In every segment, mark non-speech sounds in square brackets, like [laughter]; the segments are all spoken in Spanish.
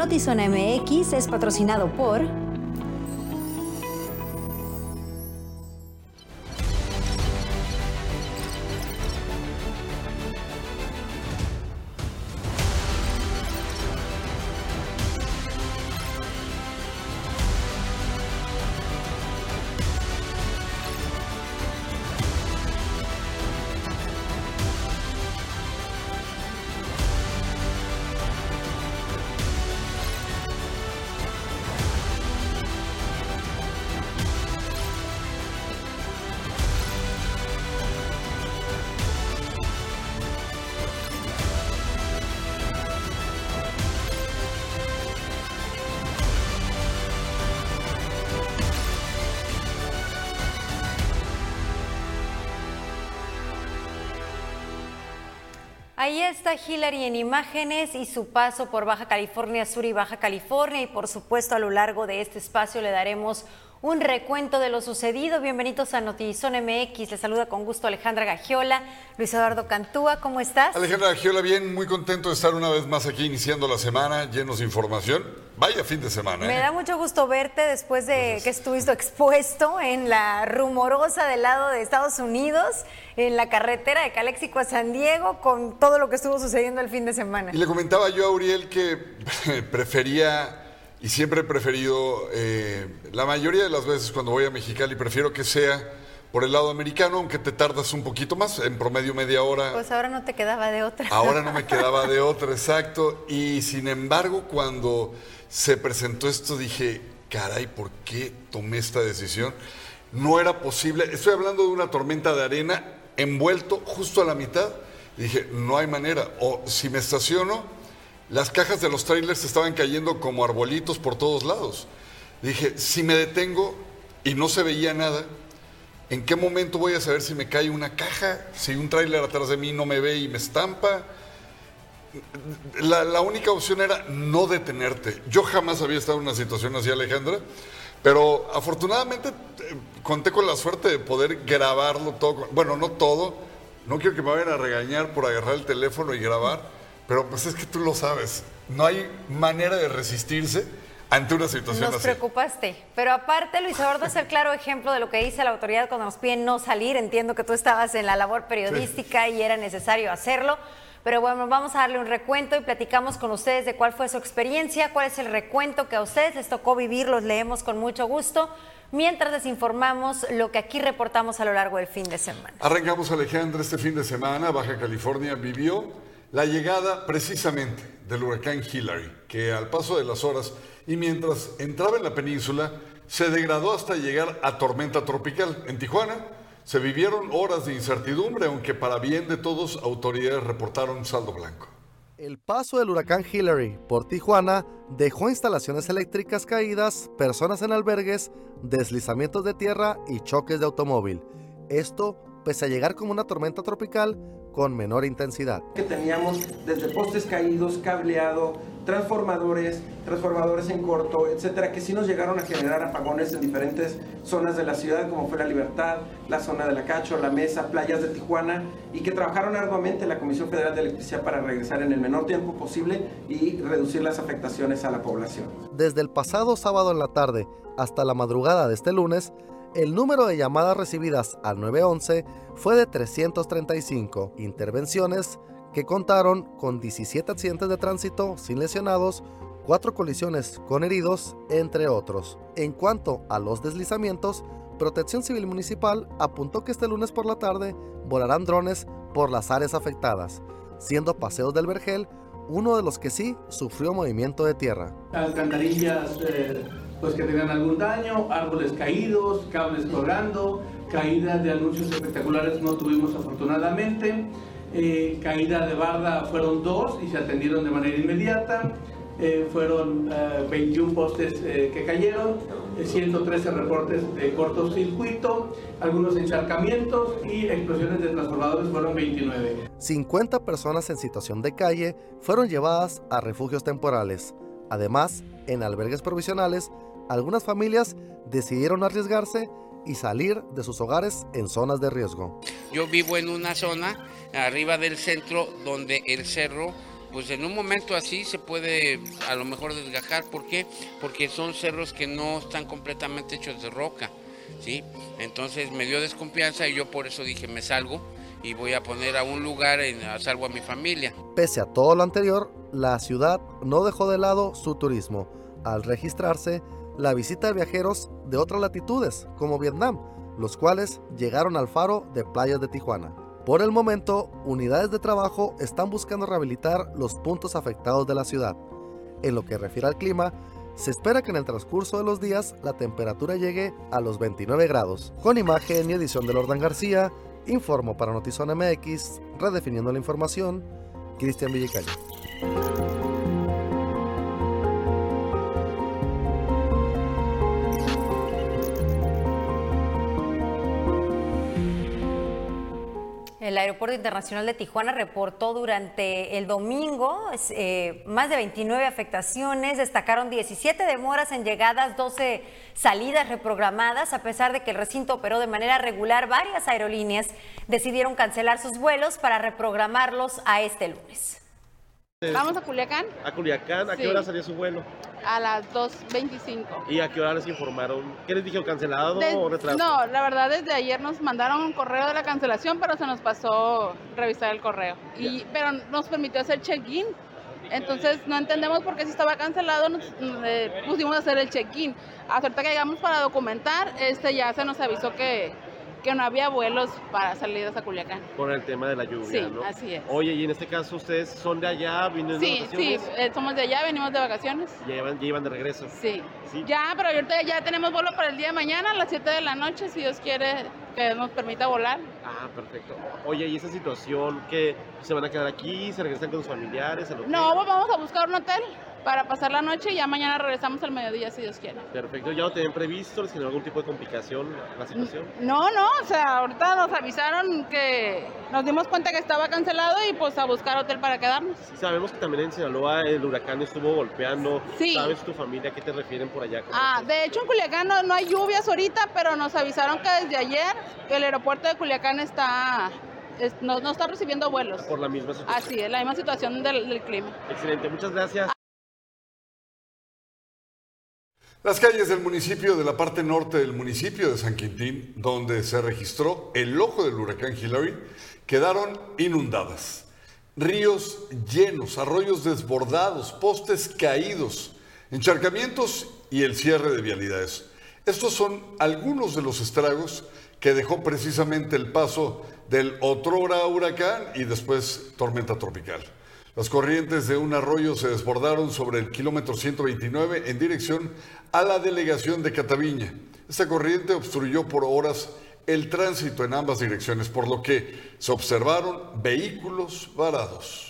Notizona MX es patrocinado por... Ahí está Hillary en imágenes y su paso por Baja California Sur y Baja California y por supuesto a lo largo de este espacio le daremos un recuento de lo sucedido. Bienvenidos a Notizón MX. Les saluda con gusto Alejandra Gagiola, Luis Eduardo Cantúa. ¿Cómo estás? Alejandra Gagiola, bien, muy contento de estar una vez más aquí iniciando la semana, llenos de información. Vaya fin de semana. Me ¿eh? da mucho gusto verte después de que estuviste expuesto en la rumorosa del lado de Estados Unidos, en la carretera de Caléxico a San Diego, con todo lo que estuvo sucediendo el fin de semana. Y le comentaba yo a Uriel que [laughs] prefería y siempre he preferido, eh, la mayoría de las veces cuando voy a Mexicali, prefiero que sea por el lado americano, aunque te tardas un poquito más, en promedio media hora. Pues ahora no te quedaba de otra. Ahora no me [laughs] quedaba de otra, exacto. Y sin embargo, cuando se presentó esto, dije, caray, ¿por qué tomé esta decisión? No era posible. Estoy hablando de una tormenta de arena envuelto justo a la mitad. dije, no hay manera. O si me estaciono, las cajas de los trailers estaban cayendo como arbolitos por todos lados. Dije, si me detengo y no se veía nada, ¿en qué momento voy a saber si me cae una caja? Si un trailer atrás de mí no me ve y me estampa. La, la, única opción era no detenerte. Yo jamás había estado en una situación así, Alejandra, pero afortunadamente eh, conté con la suerte de poder grabarlo todo. Bueno, no todo. No quiero que me vayan a regañar por agarrar el teléfono y grabar pero pues es que tú lo sabes, no hay manera de resistirse ante una situación Nos así. preocupaste. Pero aparte, Luis Eduardo es el claro ejemplo de lo que dice la autoridad cuando nos piden no salir. Entiendo que tú estabas en la labor periodística y era necesario hacerlo. Pero bueno, vamos a darle un recuento y platicamos con ustedes de cuál fue su experiencia, cuál es el recuento que a ustedes les tocó vivir, los leemos con mucho gusto, mientras les informamos lo que aquí reportamos a lo largo del fin de semana. Arrancamos, Alejandra, este fin de semana, Baja California vivió la llegada precisamente del huracán Hillary, que al paso de las horas y mientras entraba en la península, se degradó hasta llegar a tormenta tropical. En Tijuana se vivieron horas de incertidumbre, aunque para bien de todos, autoridades reportaron saldo blanco. El paso del huracán Hillary por Tijuana dejó instalaciones eléctricas caídas, personas en albergues, deslizamientos de tierra y choques de automóvil. Esto pese a llegar como una tormenta tropical con menor intensidad. Que teníamos desde postes caídos, cableado, transformadores, transformadores en corto, etcétera, que sí nos llegaron a generar apagones en diferentes zonas de la ciudad, como fue la Libertad, la zona de la Cacho, la Mesa, playas de Tijuana, y que trabajaron arduamente la Comisión Federal de Electricidad para regresar en el menor tiempo posible y reducir las afectaciones a la población. Desde el pasado sábado en la tarde hasta la madrugada de este lunes, el número de llamadas recibidas al 911 fue de 335 intervenciones que contaron con 17 accidentes de tránsito sin lesionados, 4 colisiones con heridos, entre otros. En cuanto a los deslizamientos, Protección Civil Municipal apuntó que este lunes por la tarde volarán drones por las áreas afectadas, siendo Paseos del Vergel uno de los que sí sufrió movimiento de tierra. Alcantarillas eh, pues que tengan algún daño, árboles caídos, cables colgando, caídas de anuncios espectaculares no tuvimos afortunadamente, eh, caída de barda fueron dos y se atendieron de manera inmediata, eh, fueron 21 postes que cayeron, 113 reportes de cortocircuito, algunos encharcamientos y explosiones de transformadores fueron 29. 50 personas en situación de calle fueron llevadas a refugios temporales. Además, en albergues provisionales, algunas familias decidieron arriesgarse y salir de sus hogares en zonas de riesgo. Yo vivo en una zona arriba del centro donde el cerro pues en un momento así se puede a lo mejor desgajar. ¿Por qué? Porque son cerros que no están completamente hechos de roca. ¿sí? Entonces me dio desconfianza y yo por eso dije me salgo y voy a poner a un lugar en, a salvo a mi familia. Pese a todo lo anterior, la ciudad no dejó de lado su turismo al registrarse la visita de viajeros de otras latitudes, como Vietnam, los cuales llegaron al faro de playas de Tijuana. Por el momento, unidades de trabajo están buscando rehabilitar los puntos afectados de la ciudad. En lo que refiere al clima, se espera que en el transcurso de los días la temperatura llegue a los 29 grados. Con imagen y edición de Lordan García, informo para Notizón MX, redefiniendo la información, Cristian Villicaña. El Aeropuerto Internacional de Tijuana reportó durante el domingo eh, más de 29 afectaciones, destacaron 17 demoras en llegadas, 12 salidas reprogramadas, a pesar de que el recinto operó de manera regular, varias aerolíneas decidieron cancelar sus vuelos para reprogramarlos a este lunes. ¿Vamos a Culiacán? A Culiacán, ¿a qué hora salió su vuelo? A las 2.25. ¿Y a qué hora les informaron? ¿Qué les dijeron, cancelado o retrasado? No, la verdad desde ayer nos mandaron un correo de la cancelación, pero se nos pasó revisar el correo. Y, pero nos permitió hacer check-in. Entonces no entendemos por qué si estaba cancelado nos eh, pusimos a hacer el check-in. Hasta que llegamos para documentar, este ya se nos avisó que, que no había vuelos para salidas a Culiacán. Por el tema de la lluvia, sí, ¿no? así es. Oye, y en este caso ustedes son de allá, vienen de sí, vacaciones. Sí, eh, somos de allá, venimos de vacaciones. Ya iban, ya iban de regreso. Sí. Sí. Ya, pero ahorita ya tenemos vuelo para el día de mañana a las 7 de la noche, si Dios quiere que nos permita volar. Ah, perfecto. Oye, ¿y esa situación que se van a quedar aquí, se regresan con sus familiares? No, vamos a buscar un hotel para pasar la noche y ya mañana regresamos al mediodía, si Dios quiere. Perfecto, ¿ya lo tenían previsto? ¿Les generó algún tipo de complicación la situación? No, no, o sea, ahorita nos avisaron que nos dimos cuenta que estaba cancelado y pues a buscar hotel para quedarnos. Sabemos que también en Sinaloa el huracán estuvo golpeando. Sí. ¿Sabes tu familia a qué te refieren por allá? Ah, de hecho en Culiacán no, no hay lluvias ahorita, pero nos avisaron que desde ayer el aeropuerto de Culiacán está es- no, no está recibiendo vuelos. Por la misma situación. Así es, la misma situación del, del clima. Excelente, muchas gracias. Las calles del municipio, de la parte norte del municipio de San Quintín, donde se registró el ojo del huracán Hillary, quedaron inundadas. Ríos llenos, arroyos desbordados, postes caídos, encharcamientos y el cierre de vialidades. Estos son algunos de los estragos que dejó precisamente el paso del otrora huracán y después tormenta tropical. Las corrientes de un arroyo se desbordaron sobre el kilómetro 129 en dirección a la delegación de Cataviña. Esta corriente obstruyó por horas el tránsito en ambas direcciones, por lo que se observaron vehículos varados.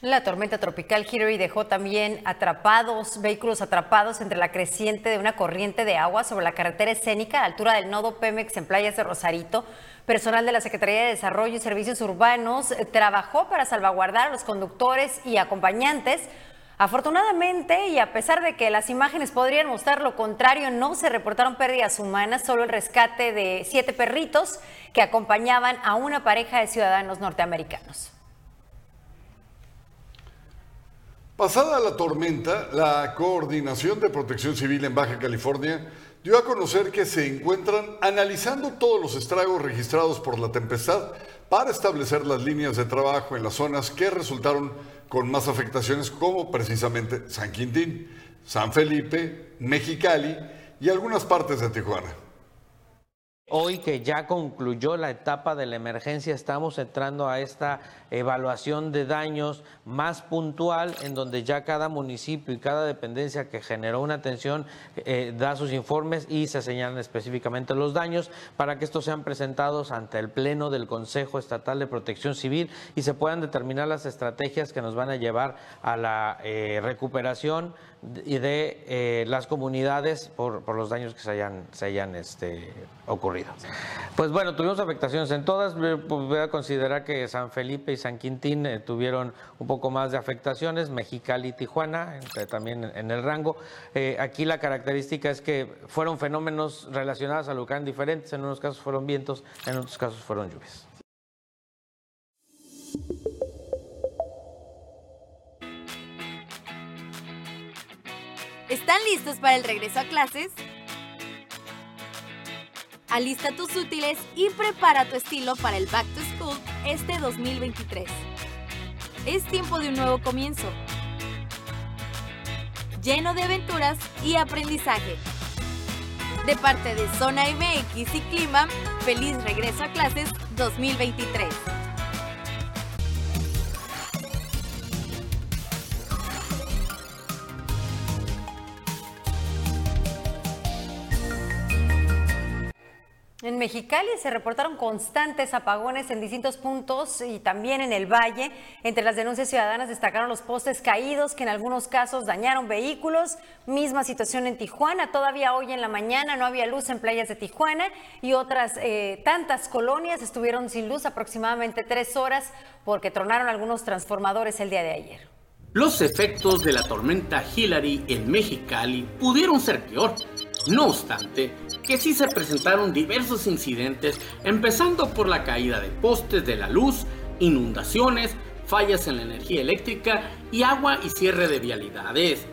La tormenta tropical Hillary dejó también atrapados, vehículos atrapados entre la creciente de una corriente de agua sobre la carretera escénica a altura del nodo Pemex en playas de Rosarito. Personal de la Secretaría de Desarrollo y Servicios Urbanos trabajó para salvaguardar a los conductores y acompañantes. Afortunadamente, y a pesar de que las imágenes podrían mostrar lo contrario, no se reportaron pérdidas humanas, solo el rescate de siete perritos que acompañaban a una pareja de ciudadanos norteamericanos. Pasada la tormenta, la Coordinación de Protección Civil en Baja California dio a conocer que se encuentran analizando todos los estragos registrados por la tempestad para establecer las líneas de trabajo en las zonas que resultaron con más afectaciones como precisamente San Quintín, San Felipe, Mexicali y algunas partes de Tijuana. Hoy que ya concluyó la etapa de la emergencia, estamos entrando a esta evaluación de daños más puntual, en donde ya cada municipio y cada dependencia que generó una atención eh, da sus informes y se señalan específicamente los daños para que estos sean presentados ante el Pleno del Consejo Estatal de Protección Civil y se puedan determinar las estrategias que nos van a llevar a la eh, recuperación y de eh, las comunidades por, por los daños que se hayan, se hayan este, ocurrido. Pues bueno, tuvimos afectaciones en todas. Pues Voy a considerar que San Felipe y San Quintín eh, tuvieron un poco más de afectaciones, Mexicali y Tijuana también en, en el rango. Eh, aquí la característica es que fueron fenómenos relacionados al huracán diferentes. En unos casos fueron vientos, en otros casos fueron lluvias. ¿Están listos para el regreso a clases? Alista tus útiles y prepara tu estilo para el Back to School este 2023. Es tiempo de un nuevo comienzo, lleno de aventuras y aprendizaje. De parte de Zona MX y Clima, feliz regreso a clases 2023. En Mexicali se reportaron constantes apagones en distintos puntos y también en el valle. Entre las denuncias ciudadanas destacaron los postes caídos que en algunos casos dañaron vehículos. Misma situación en Tijuana. Todavía hoy en la mañana no había luz en playas de Tijuana y otras eh, tantas colonias estuvieron sin luz aproximadamente tres horas porque tronaron algunos transformadores el día de ayer. Los efectos de la tormenta Hillary en Mexicali pudieron ser peor. No obstante, que sí se presentaron diversos incidentes, empezando por la caída de postes de la luz, inundaciones, fallas en la energía eléctrica y agua y cierre de vialidades.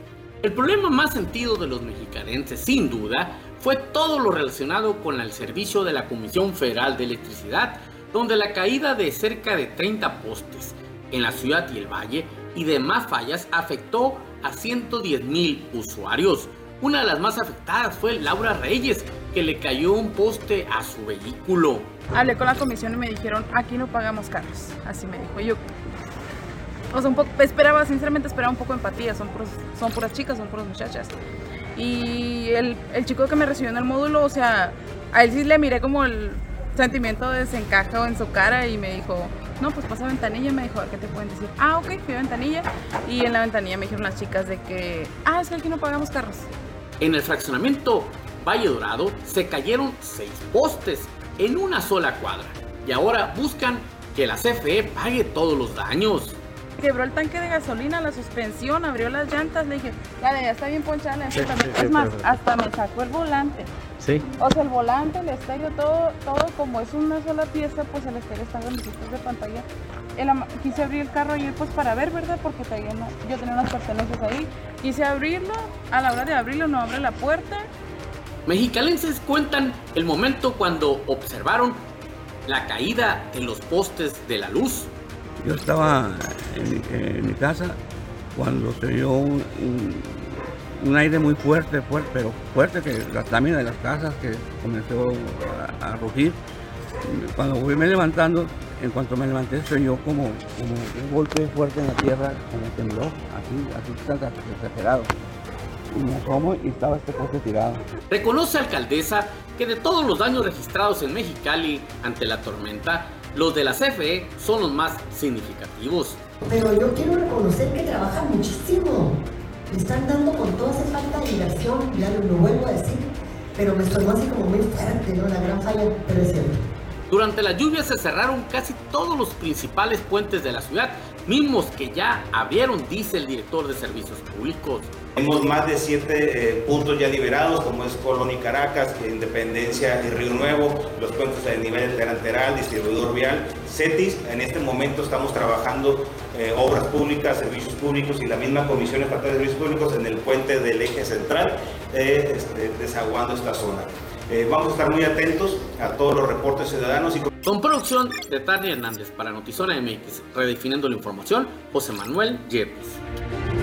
El problema más sentido de los mexicanenses, sin duda, fue todo lo relacionado con el servicio de la Comisión Federal de Electricidad, donde la caída de cerca de 30 postes en la ciudad y el valle y demás fallas afectó a 110 mil usuarios. Una de las más afectadas fue Laura Reyes, que le cayó un poste a su vehículo. Hablé con la comisión y me dijeron, aquí no pagamos carros. Así me dijo. yo, o sea, un poco, esperaba, sinceramente esperaba un poco de empatía. Son, son puras chicas, son puras muchachas. Y el, el chico que me recibió en el módulo, o sea, a él sí le miré como el sentimiento de desencajo en su cara y me dijo, no, pues pasa a ventanilla, me dijo, ¿qué te pueden decir? Ah, ok, fui a ventanilla y en la ventanilla me dijeron las chicas de que, ah, es que aquí no pagamos carros. En el fraccionamiento Valle Dorado se cayeron seis postes en una sola cuadra y ahora buscan que la CFE pague todos los daños. Quebró el tanque de gasolina, la suspensión, abrió las llantas, le dije, ya, ya está bien ponchada la Es más, hasta me sacó el volante. Sí. O sea, el volante, el estéreo, todo, todo como es una sola pieza, pues el estéreo está en de pantalla. quise abrir el carro ayer pues para ver, ¿verdad? Porque yo tenía unas pertenencias ahí. Quise abrirlo, a la hora de abrirlo no abre la puerta Mexicalenses cuentan el momento cuando observaron la caída en los postes de la luz. Yo estaba en mi, casa cuando se dio un, aire muy fuerte, fuerte, pero fuerte, que las láminas de las casas que comenzó a, rugir. Cuando fui me levantando, en cuanto me levanté, se yo como, como un golpe fuerte en la tierra, como tembló, así, así exagerado y me asomo y estaba este poste tirado. Reconoce alcaldesa que de todos los daños registrados en Mexicali ante la tormenta, los de la CFE son los más significativos. Pero yo quiero reconocer que trabajan muchísimo. Me están dando con toda esa falta de inversión, ya lo, lo vuelvo a decir, pero me estoy así como muy fuerte, ¿no? La gran falla, pero es cierto. Durante la lluvia se cerraron casi todos los principales puentes de la ciudad, mismos que ya abrieron, dice el director de servicios públicos. Tenemos más de siete eh, puntos ya liberados, como es Colón y Caracas, Independencia y Río Nuevo, los puentes de nivel delanteral, distribuidor vial, CETIS. En este momento estamos trabajando eh, obras públicas, servicios públicos y la misma Comisión Estatal de Servicios Públicos en el puente del eje central, eh, este, desaguando esta zona. Eh, vamos a estar muy atentos a todos los reportes ciudadanos. Y... Con producción de Tania Hernández para Notizona MX, redefiniendo la información, José Manuel Yepes.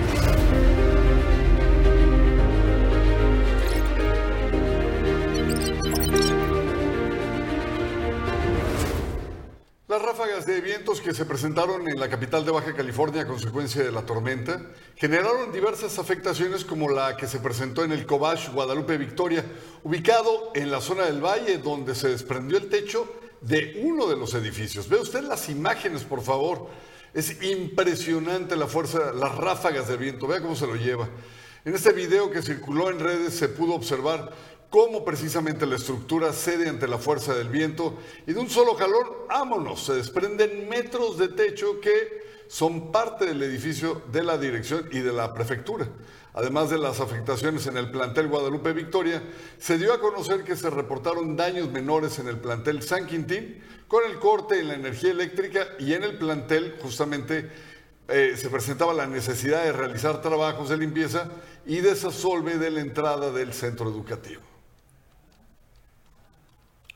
Las ráfagas de vientos que se presentaron en la capital de Baja California a consecuencia de la tormenta generaron diversas afectaciones como la que se presentó en el Cobach Guadalupe Victoria, ubicado en la zona del valle donde se desprendió el techo de uno de los edificios. Ve usted las imágenes, por favor. Es impresionante la fuerza, las ráfagas de viento. Vea cómo se lo lleva. En este video que circuló en redes se pudo observar cómo precisamente la estructura cede ante la fuerza del viento y de un solo jalón, vámonos, se desprenden metros de techo que son parte del edificio de la dirección y de la prefectura. Además de las afectaciones en el plantel Guadalupe Victoria, se dio a conocer que se reportaron daños menores en el plantel San Quintín con el corte en la energía eléctrica y en el plantel justamente eh, se presentaba la necesidad de realizar trabajos de limpieza y desasolve de la entrada del centro educativo.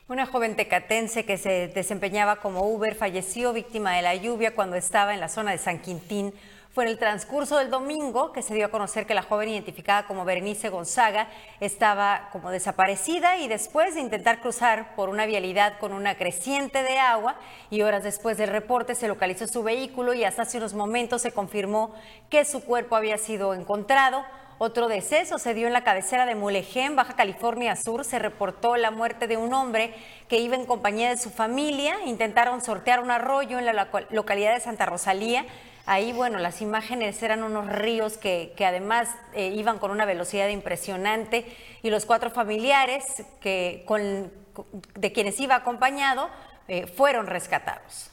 Una joven tecatense que se desempeñaba como Uber falleció víctima de la lluvia cuando estaba en la zona de San Quintín. Fue en el transcurso del domingo que se dio a conocer que la joven identificada como Berenice Gonzaga estaba como desaparecida y después de intentar cruzar por una vialidad con una creciente de agua y horas después del reporte se localizó su vehículo y hasta hace unos momentos se confirmó que su cuerpo había sido encontrado. Otro deceso se dio en la cabecera de Mulegé, Baja California Sur. Se reportó la muerte de un hombre que iba en compañía de su familia. Intentaron sortear un arroyo en la localidad de Santa Rosalía. Ahí, bueno, las imágenes eran unos ríos que, además eh, iban con una velocidad impresionante y los cuatro familiares que, de quienes iba acompañado eh, fueron rescatados.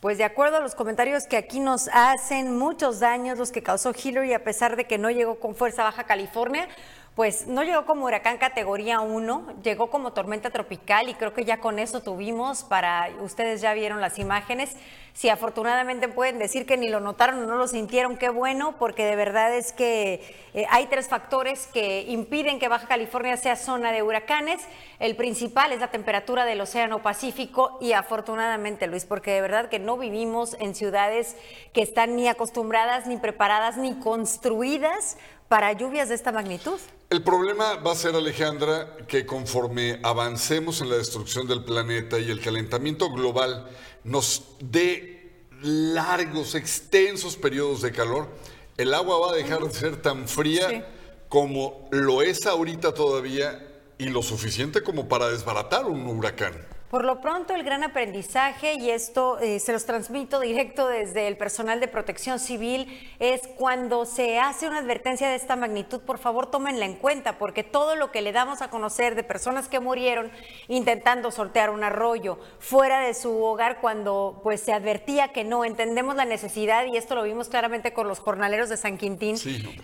Pues de acuerdo a los comentarios que aquí nos hacen, muchos daños los que causó Hillary a pesar de que no llegó con fuerza a Baja California, pues no llegó como huracán categoría 1, llegó como tormenta tropical y creo que ya con eso tuvimos para, ustedes ya vieron las imágenes, si afortunadamente pueden decir que ni lo notaron o no lo sintieron, qué bueno, porque de verdad es que eh, hay tres factores que impiden que Baja California sea zona de huracanes. El principal es la temperatura del Océano Pacífico y afortunadamente, Luis, porque de verdad que no vivimos en ciudades que están ni acostumbradas, ni preparadas, ni construidas para lluvias de esta magnitud. El problema va a ser, Alejandra, que conforme avancemos en la destrucción del planeta y el calentamiento global nos dé largos, extensos periodos de calor, el agua va a dejar de ser tan fría como lo es ahorita todavía y lo suficiente como para desbaratar un huracán. Por lo pronto, el gran aprendizaje, y esto eh, se los transmito directo desde el personal de protección civil, es cuando se hace una advertencia de esta magnitud, por favor tómenla en cuenta, porque todo lo que le damos a conocer de personas que murieron intentando sortear un arroyo fuera de su hogar cuando pues se advertía que no, entendemos la necesidad, y esto lo vimos claramente con los jornaleros de San Quintín,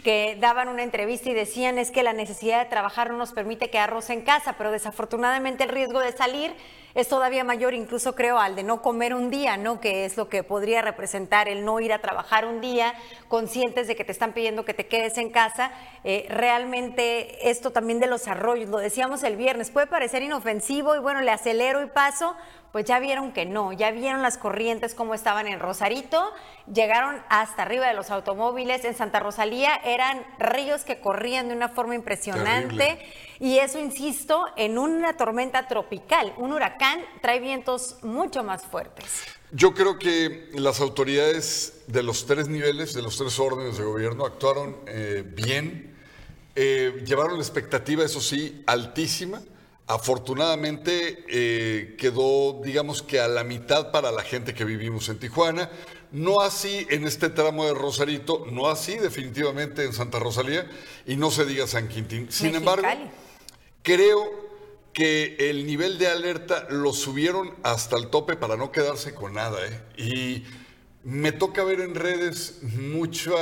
que daban una entrevista y decían es que la necesidad de trabajar no nos permite quedarnos en casa, pero desafortunadamente el riesgo de salir es todavía mayor, incluso creo, al de no comer un día, ¿no? Que es lo que podría representar el no ir a trabajar un día, conscientes de que te están pidiendo que te quedes en casa. Eh, realmente esto también de los arroyos, lo decíamos el viernes, puede parecer inofensivo y bueno, le acelero y paso, pues ya vieron que no, ya vieron las corrientes como estaban en Rosarito, llegaron hasta arriba de los automóviles, en Santa Rosalía eran ríos que corrían de una forma impresionante. Y eso, insisto, en una tormenta tropical, un huracán trae vientos mucho más fuertes. Yo creo que las autoridades de los tres niveles, de los tres órdenes de gobierno, actuaron eh, bien, eh, llevaron la expectativa, eso sí, altísima Afortunadamente eh, quedó, digamos que a la mitad para la gente que vivimos en Tijuana. No así en este tramo de Rosarito, no así definitivamente en Santa Rosalía y no se diga San Quintín. Sin embargo, creo que el nivel de alerta lo subieron hasta el tope para no quedarse con nada. ¿eh? Y me toca ver en redes mucha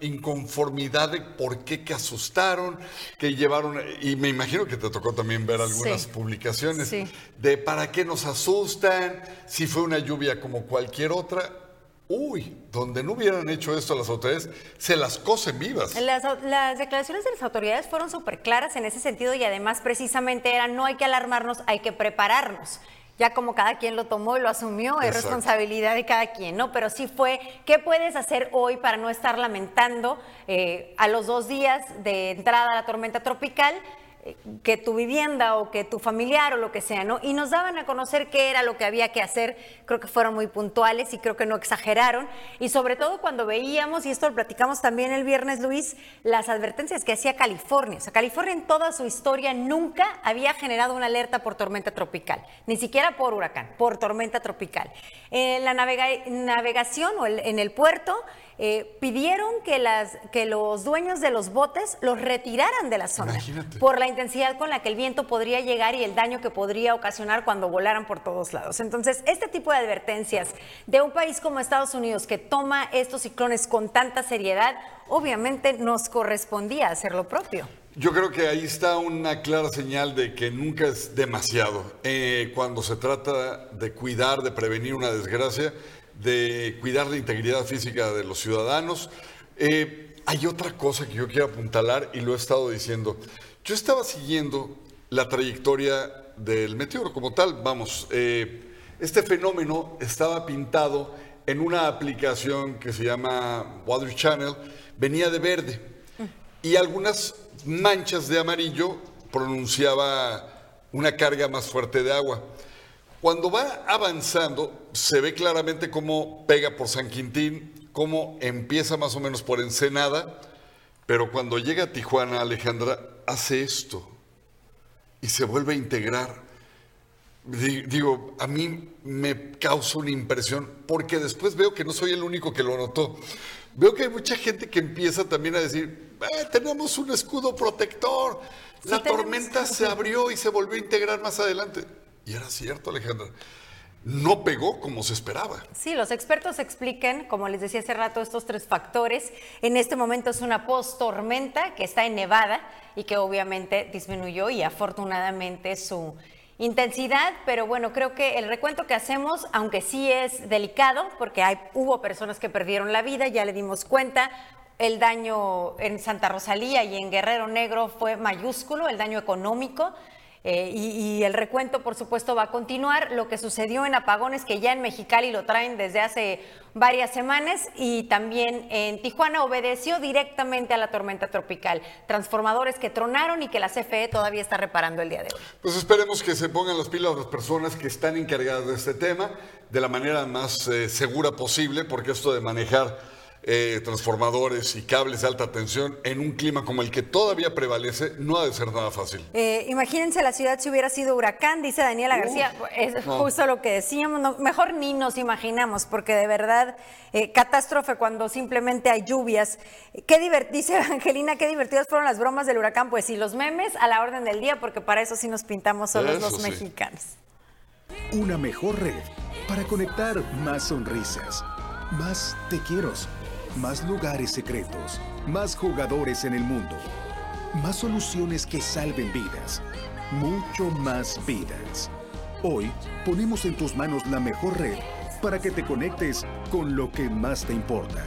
inconformidad de por qué que asustaron, que llevaron, y me imagino que te tocó también ver algunas publicaciones de para qué nos asustan, si fue una lluvia como cualquier otra. Uy, donde no hubieran hecho esto las autoridades, se las cosen vivas. Las, las declaraciones de las autoridades fueron súper claras en ese sentido y además precisamente era no hay que alarmarnos, hay que prepararnos ya como cada quien lo tomó y lo asumió, es responsabilidad de cada quien, ¿no? Pero sí fue, ¿qué puedes hacer hoy para no estar lamentando eh, a los dos días de entrada a la tormenta tropical? Que tu vivienda o que tu familiar o lo que sea, ¿no? Y nos daban a conocer qué era lo que había que hacer. Creo que fueron muy puntuales y creo que no exageraron. Y sobre todo cuando veíamos, y esto lo platicamos también el viernes, Luis, las advertencias que hacía California. O sea, California en toda su historia nunca había generado una alerta por tormenta tropical, ni siquiera por huracán, por tormenta tropical. En la navegación o en el puerto, eh, pidieron que, las, que los dueños de los botes los retiraran de la zona por la intensidad con la que el viento podría llegar y el daño que podría ocasionar cuando volaran por todos lados. Entonces, este tipo de advertencias de un país como Estados Unidos que toma estos ciclones con tanta seriedad, obviamente nos correspondía hacer lo propio. Yo creo que ahí está una clara señal de que nunca es demasiado eh, cuando se trata de cuidar, de prevenir una desgracia, de cuidar la integridad física de los ciudadanos. Eh, hay otra cosa que yo quiero apuntalar y lo he estado diciendo. Yo estaba siguiendo la trayectoria del meteoro como tal. Vamos, eh, este fenómeno estaba pintado en una aplicación que se llama Water Channel, venía de verde y algunas manchas de amarillo pronunciaba una carga más fuerte de agua. Cuando va avanzando, se ve claramente cómo pega por San Quintín, cómo empieza más o menos por Ensenada, pero cuando llega a Tijuana, Alejandra, hace esto y se vuelve a integrar. Digo, a mí me causa una impresión, porque después veo que no soy el único que lo notó. Veo que hay mucha gente que empieza también a decir, eh, tenemos un escudo protector, la tormenta se abrió y se volvió a integrar más adelante. Y era cierto, Alejandra. No pegó como se esperaba. Sí, los expertos explican, como les decía hace rato, estos tres factores. En este momento es una post-tormenta que está en Nevada y que obviamente disminuyó y afortunadamente su intensidad, pero bueno, creo que el recuento que hacemos, aunque sí es delicado, porque hubo personas que perdieron la vida, ya le dimos cuenta, el daño en Santa Rosalía y en Guerrero Negro fue mayúsculo, el daño económico. Eh, y, el recuento, por supuesto, va a continuar. Lo que sucedió en apagones, que ya en Mexicali lo traen desde hace varias semanas, y también en Tijuana obedeció directamente a la tormenta tropical. Transformadores que tronaron y que la CFE todavía está reparando el día de hoy. Pues esperemos que se pongan las pilas las personas que están encargadas de este tema de la manera más eh, segura posible, porque esto de manejar eh, transformadores y cables de alta tensión en un clima como el que todavía prevalece, no ha de ser nada fácil. Eh, imagínense la ciudad si hubiera sido huracán, dice Daniela García. Es justo lo que decíamos. mejor ni nos imaginamos, porque de verdad, eh, catástrofe cuando simplemente hay lluvias. Qué dice [laughs] Angelina, qué divertidas fueron las bromas del huracán. Pues sí, los memes a la orden del día, porque para eso sí nos pintamos solos los mexicanos. Una mejor red para conectar más sonrisas, más te quiero más lugares secretos, más jugadores en el mundo, más soluciones que salven vidas, mucho más vidas. Hoy ponemos en tus manos la mejor red para que te conectes con lo que más te importa.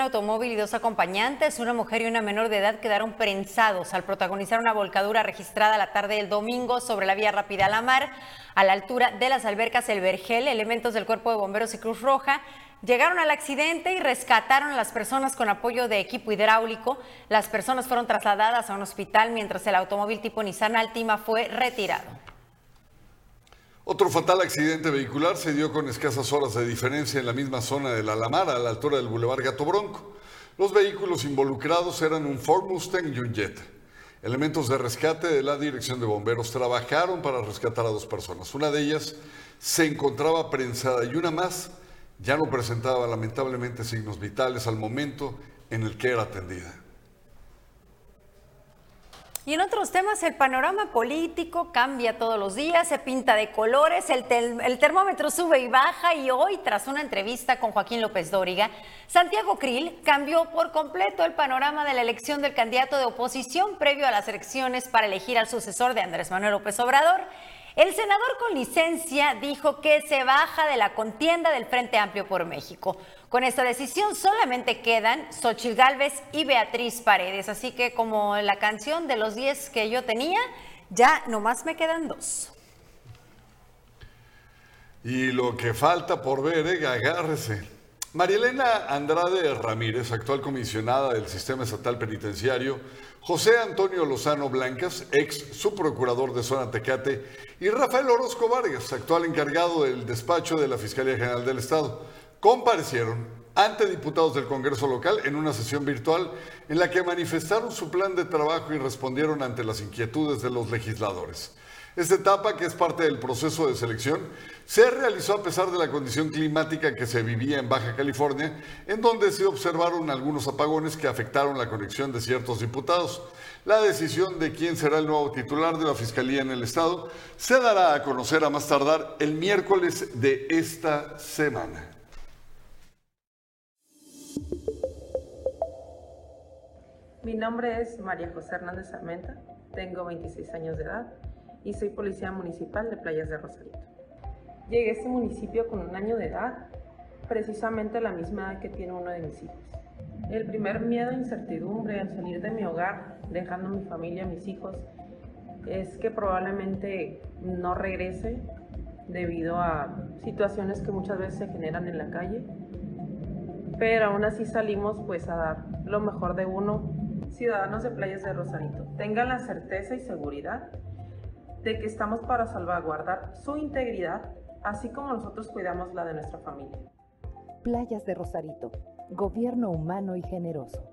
Automóvil y dos acompañantes, una mujer y una menor de edad, quedaron prensados al protagonizar una volcadura registrada la tarde del domingo sobre la vía rápida a la mar, a la altura de las albercas El Vergel. Elementos del Cuerpo de Bomberos y Cruz Roja llegaron al accidente y rescataron a las personas con apoyo de equipo hidráulico. Las personas fueron trasladadas a un hospital mientras el automóvil tipo Nissan Altima fue retirado. Otro fatal accidente vehicular se dio con escasas horas de diferencia en la misma zona de la Alamara, a la altura del Boulevard Gato Bronco. Los vehículos involucrados eran un Ford Mustang y un Jetta. Elementos de rescate de la Dirección de Bomberos trabajaron para rescatar a dos personas. Una de ellas se encontraba prensada y una más ya no presentaba lamentablemente signos vitales al momento en el que era atendida. Y en otros temas, el panorama político cambia todos los días, se pinta de colores, el, termómetro sube y baja y hoy, tras una entrevista con Joaquín López Dóriga, Santiago Krill cambió por completo el panorama de la elección del candidato de oposición previo a las elecciones para elegir al sucesor de Andrés Manuel López Obrador. El senador con licencia dijo que se baja de la contienda del Frente Amplio por México. Con esta decisión solamente quedan Xochitl Gálvez y Beatriz Paredes. Así que como la canción de los 10 que yo tenía, ya nomás me quedan dos. Y lo que falta por ver, eh, agárrese. Marielena Andrade Ramírez, actual comisionada del Sistema Estatal Penitenciario, José Antonio Lozano Blancas, ex subprocurador de Zona Tecate, y Rafael Orozco Vargas, actual encargado del despacho de la Fiscalía General del Estado, comparecieron ante diputados del Congreso local en una sesión virtual en la que manifestaron su plan de trabajo y respondieron ante las inquietudes de los legisladores. Esta etapa, que es parte del proceso de selección, se realizó a pesar de la condición climática que se vivía en Baja California, en donde se observaron algunos apagones que afectaron la conexión de ciertos diputados. La decisión de quién será el nuevo titular de la Fiscalía en el Estado se dará a conocer a más tardar el miércoles de esta semana. Mi nombre es María José Hernández Armenta, tengo 26 años de edad y soy policía municipal de Playas de Rosarito. Llegué a este municipio con un año de edad, precisamente la misma edad que tiene uno de mis hijos. El primer miedo e incertidumbre al salir de mi hogar, dejando mi familia, mis hijos, es que probablemente no regrese debido a situaciones que muchas veces se generan en la calle. Pero aún así salimos pues a dar lo mejor de uno, ciudadanos de Playas de Rosarito. Tengan la certeza y seguridad de que estamos para salvaguardar su integridad, así como nosotros cuidamos la de nuestra familia. Playas de Rosarito, gobierno humano y generoso.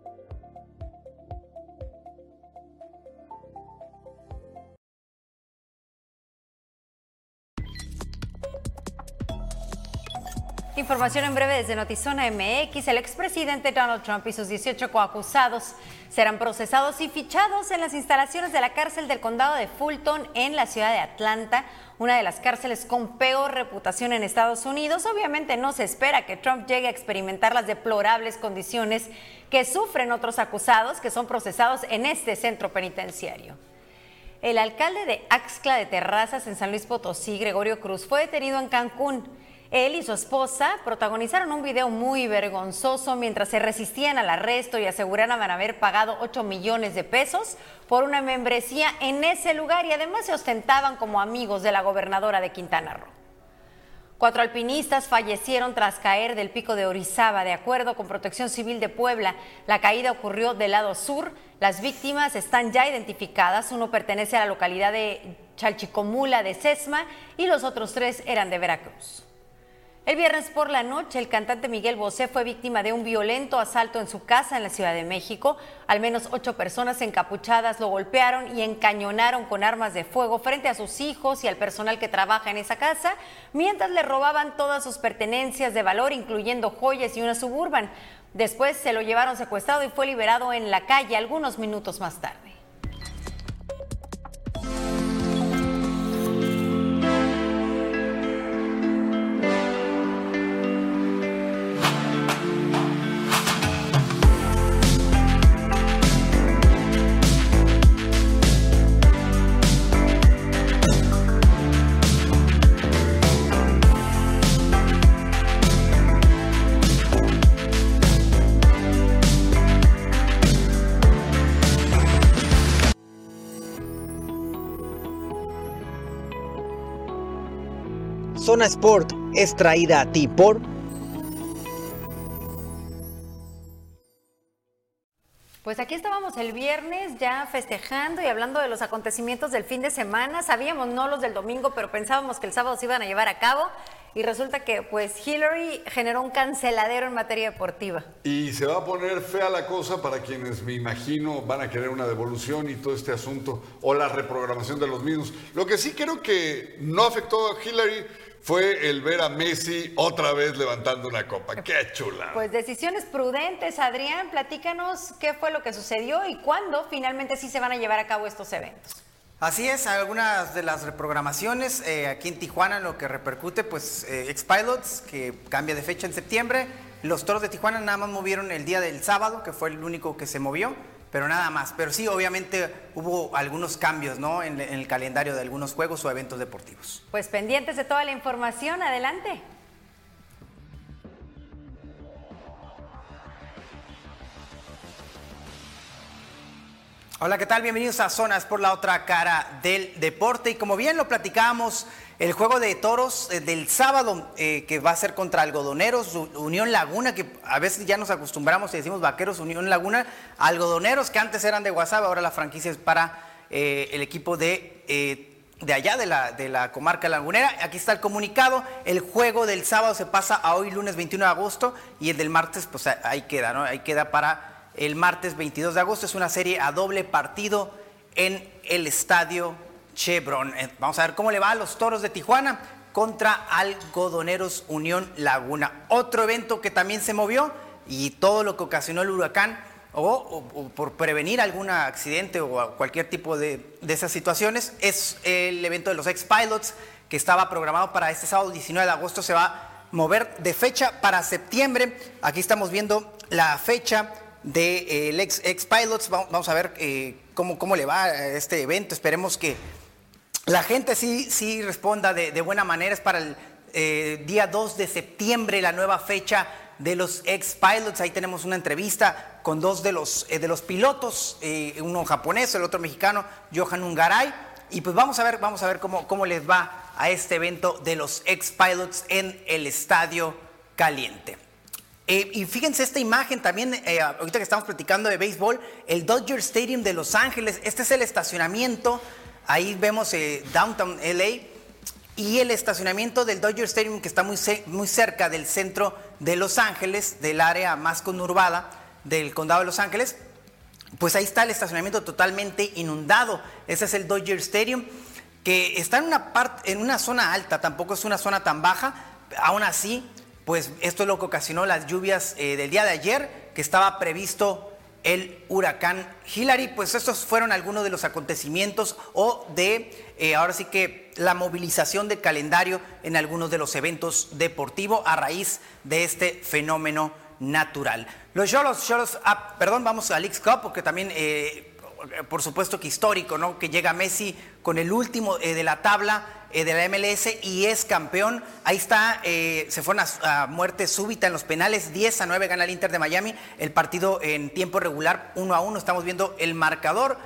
Información en breve desde Notizona MX. El expresidente Donald Trump y sus 18 coacusados serán procesados y fichados en las instalaciones de la cárcel del condado de Fulton en la ciudad de Atlanta, una de las cárceles con peor reputación en Estados Unidos. Obviamente no se espera que Trump llegue a experimentar las deplorables condiciones que sufren otros acusados que son procesados en este centro penitenciario. El alcalde de Axcla de Terrazas en San Luis Potosí, Gregorio Cruz, fue detenido en Cancún. Él y su esposa protagonizaron un video muy vergonzoso mientras se resistían al arresto y aseguraban haber pagado 8 millones de pesos por una membresía en ese lugar y además se ostentaban como amigos de la gobernadora de Quintana Roo. Cuatro alpinistas fallecieron tras caer del pico de Orizaba. De acuerdo con Protección Civil de Puebla, la caída ocurrió del lado sur. Las víctimas están ya identificadas. Uno pertenece a la localidad de Chalchicomula de Sesma y los otros tres eran de Veracruz. El viernes por la noche, el cantante Miguel Bosé fue víctima de un violento asalto en su casa en la Ciudad de México. Al menos ocho personas encapuchadas lo golpearon y encañonaron con armas de fuego frente a sus hijos y al personal que trabaja en esa casa, mientras le robaban todas sus pertenencias de valor, incluyendo joyas y una suburban. Después se lo llevaron secuestrado y fue liberado en la calle algunos minutos más tarde. Zona Sport es traída a ti por Pues aquí estábamos el viernes ya festejando y hablando de los acontecimientos del fin de semana. Sabíamos no los del domingo, pero pensábamos que el sábado se iban a llevar a cabo. Y resulta que pues Hillary generó un canceladero en materia deportiva. Y se va a poner fea la cosa para quienes me imagino van a querer una devolución y todo este asunto o la reprogramación de los mismos. Lo que sí creo que no afectó a Hillary fue el ver a Messi otra vez levantando una copa. ¡Qué chula! Pues decisiones prudentes, Adrián, platícanos qué fue lo que sucedió y cuándo finalmente sí se van a llevar a cabo estos eventos. Así es, algunas de las reprogramaciones eh, aquí en Tijuana lo que repercute, pues eh, X-Pilots, que cambia de fecha en septiembre, los Toros de Tijuana nada más movieron el día del sábado, que fue el único que se movió, pero nada más. Pero sí, obviamente hubo algunos cambios ¿no? en, en el calendario de algunos juegos o eventos deportivos. Pues pendientes de toda la información, adelante. Hola, ¿qué tal? Bienvenidos a Zonas por la otra cara del deporte. Y como bien lo platicábamos, el juego de toros eh, del sábado, eh, que va a ser contra Algodoneros, Unión Laguna, que a veces ya nos acostumbramos y decimos vaqueros, Unión Laguna, Algodoneros, que antes eran de Guasave, ahora la franquicia es para eh, el equipo de de allá, de la, de la comarca lagunera. Aquí está el comunicado. El juego del sábado se pasa a hoy, lunes 21 de agosto, y el del martes, pues ahí queda, ¿no? Ahí queda para el martes 22 de agosto. Es una serie a doble partido en el estadio Chevron. Eh, vamos a ver cómo le va a los toros de Tijuana contra Algodoneros Unión Laguna. Otro evento que también se movió y todo lo que ocasionó el huracán o, por prevenir algún accidente o cualquier tipo de, de, esas situaciones, es el evento de los ex-pilots que estaba programado para este sábado 19 de agosto, se va a mover de fecha para septiembre. Aquí estamos viendo la fecha del de, eh, ex-pilots, vamos a ver eh, cómo, cómo le va a este evento, esperemos que la gente sí, sí responda de, de buena manera, es para el eh, día 2 de septiembre la nueva fecha de los ex-pilots. Ahí tenemos una entrevista con dos de los, eh, de los pilotos, eh, uno japonés, el otro mexicano, Johan Ungaray. Y pues vamos a ver, vamos a ver cómo, cómo les va a este evento de los ex-pilots en el Estadio Caliente. Y fíjense esta imagen también, ahorita que estamos platicando de béisbol, el Dodger Stadium de Los Ángeles, este es el estacionamiento, ahí vemos Downtown LA, y el estacionamiento del Dodger Stadium, que está muy, muy cerca del centro de Los Ángeles, del área más conurbada del condado de Los Ángeles, pues ahí está el estacionamiento totalmente inundado. Ese es el Dodger Stadium, que está en una, en una zona alta, tampoco es una zona tan baja. Aún así, pues esto es lo que ocasionó las lluvias eh, del día de ayer, que estaba previsto el huracán Hillary. Pues estos fueron algunos de los acontecimientos o de, eh, ahora sí que, la movilización del calendario en algunos de los eventos deportivos a raíz de este fenómeno natural. Los Cholos, ah, perdón, vamos al X Cup, porque también, eh, por supuesto que histórico, ¿no? Que llega Messi con el último eh, de la tabla eh, de la MLS y es campeón. Ahí está, eh, se fue a, muerte súbita en los penales, 10 a 9 gana el Inter de Miami, el partido en tiempo regular 1 a 1, estamos viendo el marcador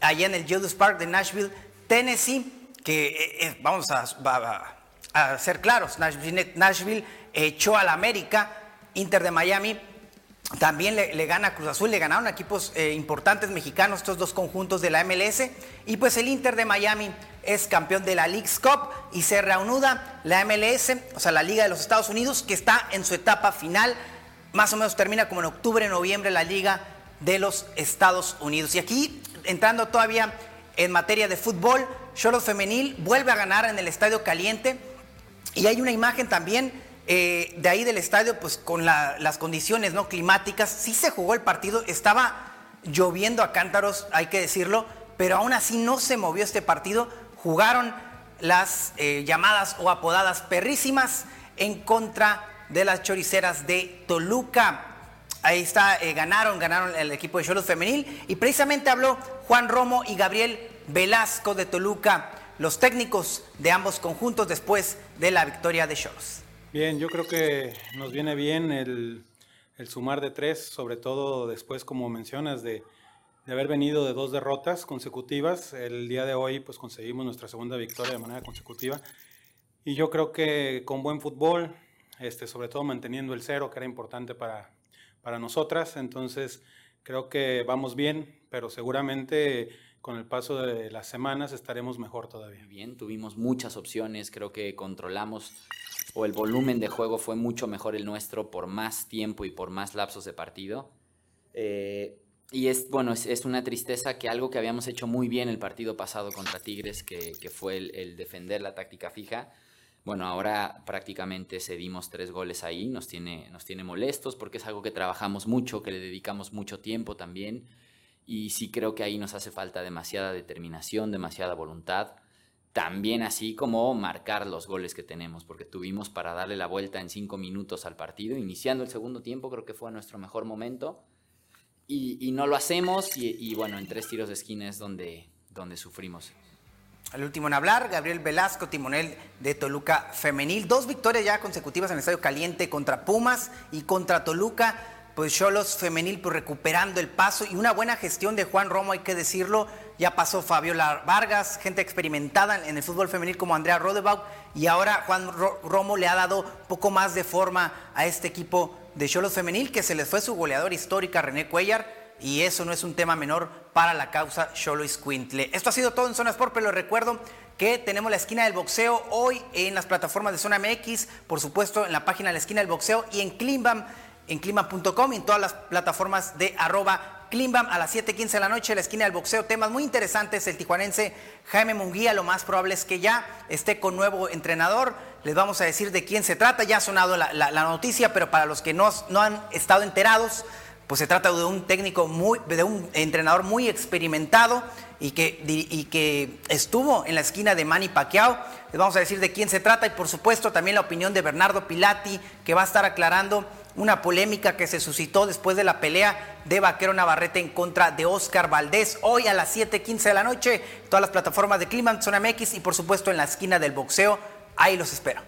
allá en el Julius Park de Nashville, Tennessee, que vamos a, ser claros, Nashville, Nashville echó al América, Inter de Miami también le, gana a Cruz Azul, le ganaron equipos eh, importantes mexicanos, estos dos conjuntos de la MLS. Y pues el Inter de Miami es campeón de la League's Cup y se reanuda la MLS, o sea, la Liga de los Estados Unidos, que está en su etapa final. Más o menos termina como en octubre, noviembre la Liga de los Estados Unidos. Y aquí, entrando todavía en materia de fútbol, Cholos Femenil vuelve a ganar en el Estadio Caliente. Y hay una imagen también eh, de ahí del estadio, pues con las condiciones no climáticas, sí se jugó el partido, estaba lloviendo a cántaros, hay que decirlo, pero aún así no se movió este partido. Jugaron las eh, llamadas o apodadas perrísimas en contra de las choriceras de Toluca. Ahí está, eh, ganaron, ganaron el equipo de Cholos Femenil y precisamente habló Juan Romo y Gabriel Velasco de Toluca, los técnicos de ambos conjuntos después de la victoria de Cholos. Bien, yo creo que nos viene bien el, sumar de tres, sobre todo después, como mencionas, de, haber venido de dos derrotas consecutivas. El día de hoy, pues conseguimos nuestra segunda victoria de manera consecutiva. Y yo creo que con buen fútbol, este, sobre todo manteniendo el cero, que era importante para, para nosotras. Entonces, creo que vamos bien, pero seguramente con el paso de las semanas estaremos mejor todavía. Bien, tuvimos muchas opciones, creo que controlamos o el volumen de juego fue mucho mejor el nuestro por más tiempo y por más lapsos de partido. Eh, y es, bueno, es, una tristeza que algo que habíamos hecho muy bien el partido pasado contra Tigres, que, fue el, defender la táctica fija, bueno, ahora prácticamente cedimos tres goles ahí, nos tiene, nos tiene molestos porque es algo que trabajamos mucho, que le dedicamos mucho tiempo también. Y sí creo que ahí nos hace falta demasiada determinación, demasiada voluntad también así como marcar los goles que tenemos, porque tuvimos para darle la vuelta en cinco minutos al partido, iniciando el segundo tiempo, creo que fue nuestro mejor momento, y, no lo hacemos, y, bueno, en tres tiros de esquina es donde, donde sufrimos. El último en hablar, Gabriel Velasco, timonel de Toluca Femenil. Dos victorias ya consecutivas en el Estadio Caliente contra Pumas y contra Toluca pues Cholos femenil pues recuperando el paso y una buena gestión de Juan Romo, hay que decirlo. Ya pasó Fabiola Vargas, gente experimentada en el fútbol femenil como Andrea Rodebaugh y ahora Juan Romo le ha dado poco más de forma a este equipo de Cholos femenil que se les fue su goleador histórica René Cuellar. y eso no es un tema menor para la causa Cholo Quintle. Esto ha sido todo en Zona Sport, pero les recuerdo que tenemos la esquina del boxeo hoy en las plataformas de Zona MX, por supuesto en la página de la esquina del boxeo y en Klimbam, en klimbam.com y en todas las plataformas de arroba Klimbam a las 7:15 de la noche, la esquina del boxeo. Temas muy interesantes. El tijuanense Jaime Munguía, lo más probable es que ya esté con nuevo entrenador. Les vamos a decir de quién se trata. Ya ha sonado la, noticia, pero para los que no, han estado enterados, pues se trata de un técnico muy, de un entrenador muy experimentado y que, y que estuvo en la esquina de Manny Pacquiao. Les vamos a decir de quién se trata y por supuesto también la opinión de Bernardo Pilati, que va a estar aclarando una polémica que se suscitó después de la pelea de Vaquero Navarrete en contra de Oscar Valdés. Hoy a las 7:15 de la noche, todas las plataformas de Clima, Zona MX y por supuesto en la esquina del boxeo. Ahí los espero.